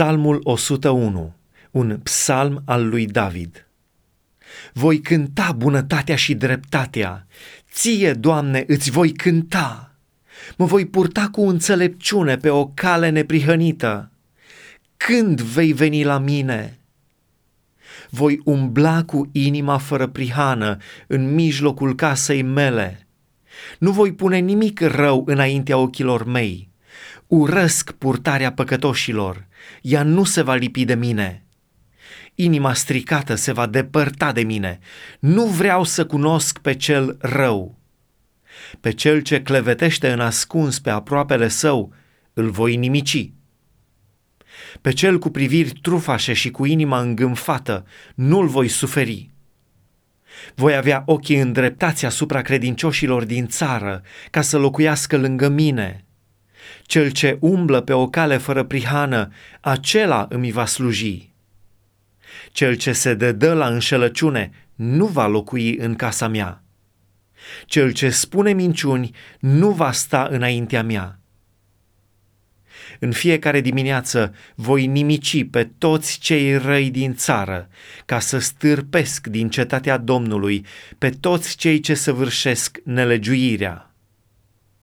Psalmul 101, un psalm al lui David. Voi cânta bunătatea și dreptatea, ție, Doamne, îți voi cânta. Mă voi purta cu înțelepciune pe o cale neprihănită. Când vei veni la mine? Voi umbla cu inima fără prihană în mijlocul casei mele. Nu voi pune nimic rău înaintea ochilor mei Urăsc purtarea păcătoșilor, ea nu se va lipi de mine. Inima stricată se va depărta de mine. Nu vreau să cunosc pe cel rău. Pe cel ce clevetește în ascuns pe aproapele său, îl voi nimici. Pe cel cu priviri trufașe și cu inima îngânfată, nu-l voi suferi. Voi avea ochii îndreptați asupra credincioșilor din țară, ca să locuiască lângă mine – cel ce umblă pe o cale fără prihană, acela îmi va sluji. Cel ce se dedă la înșelăciune nu va locui în casa mea. Cel ce spune minciuni nu va sta înaintea mea. În fiecare dimineață voi nimici pe toți cei răi din țară, ca să stârpesc din cetatea Domnului pe toți cei ce săvârșesc nelegiuirea.